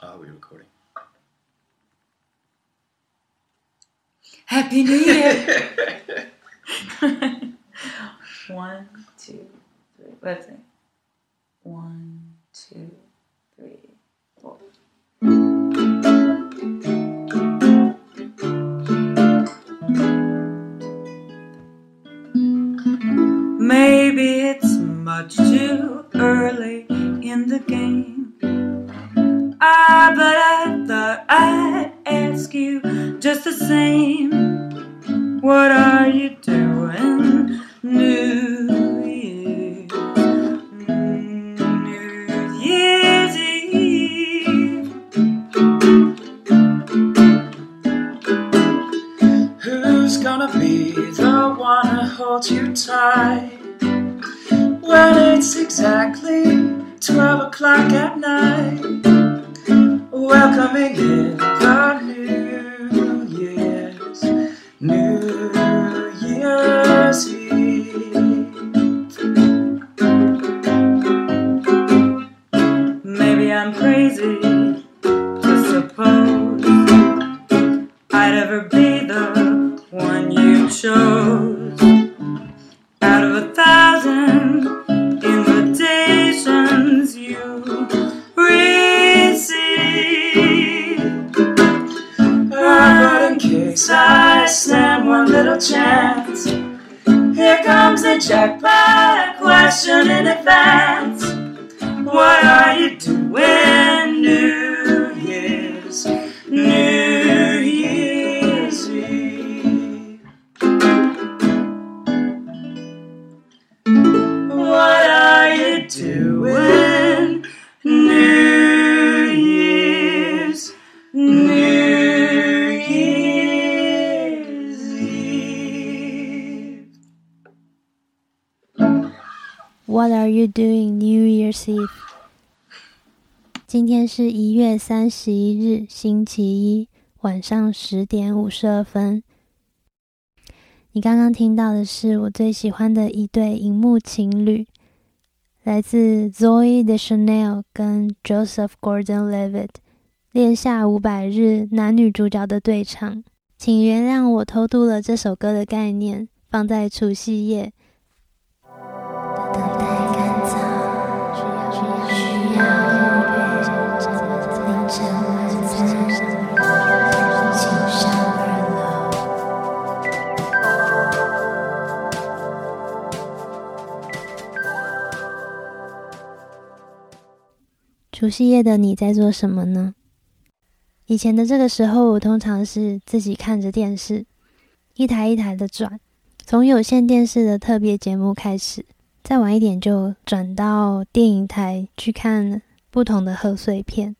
Are we recording? Happy New Year! One, two, three. Let's see. One, two, three, four. What are you doing New Year's? New Year's Eve. Who's gonna be the one to hold you tight when it's exactly 12 o'clock at night? Welcoming in in case I stand one little chance, here comes the jackpot question in advance. What are you doing What are you doing New Year's Eve？今天是一月三十一日，星期一晚上十点五十二分。你刚刚听到的是我最喜欢的一对荧幕情侣，来自 Zoe Deschanel 跟 Joseph Gordon-Levitt，恋夏五百日男女主角的对唱。请原谅我偷渡了这首歌的概念，放在除夕夜。除夕夜的你在做什么呢？以前的这个时候，我通常是自己看着电视，一台一台的转，从有线电视的特别节目开始。再晚一点就转到电影台去看不同的贺岁片，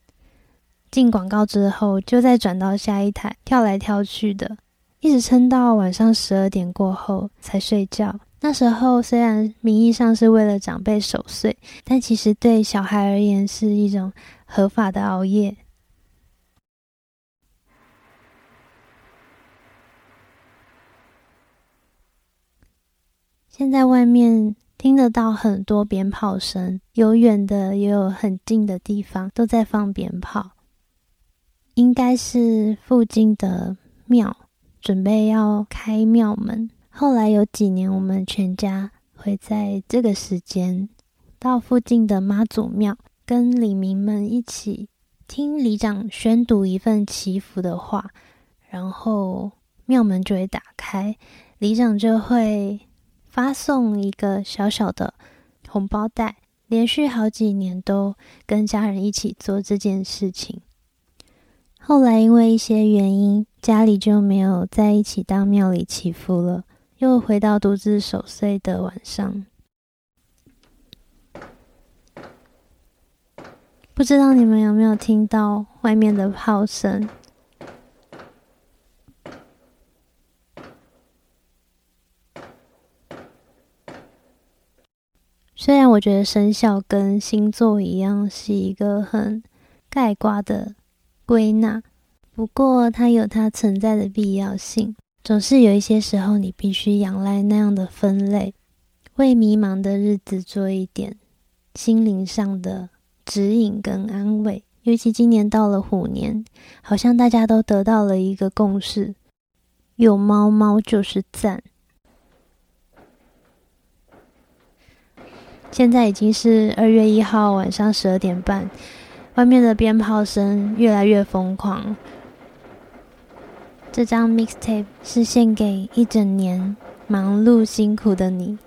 进广告之后就再转到下一台，跳来跳去的，一直撑到晚上十二点过后才睡觉。那时候虽然名义上是为了长辈守岁，但其实对小孩而言是一种合法的熬夜。现在外面听得到很多鞭炮声，有远的，也有很近的地方都在放鞭炮。应该是附近的庙准备要开庙门。后来有几年，我们全家会在这个时间到附近的妈祖庙，跟里民们一起听里长宣读一份祈福的话，然后庙门就会打开，里长就会发送一个小小的红包袋，连续好几年都跟家人一起做这件事情。后来因为一些原因，家里就没有在一起到庙里祈福了，又回到独自守岁的晚上。不知道你们有没有听到外面的炮声？虽然我觉得生肖跟星座一样是一个很概括的归纳，不过它有它存在的必要性。总是有一些时候，你必须仰赖那样的分类，为迷茫的日子做一点心灵上的指引跟安慰。尤其今年到了虎年，好像大家都得到了一个共识：有猫猫就是赞。现在已经是二月一号晚上十二点半，外面的鞭炮声越来越疯狂。这张 mixtape 是献给一整年忙碌辛苦的你。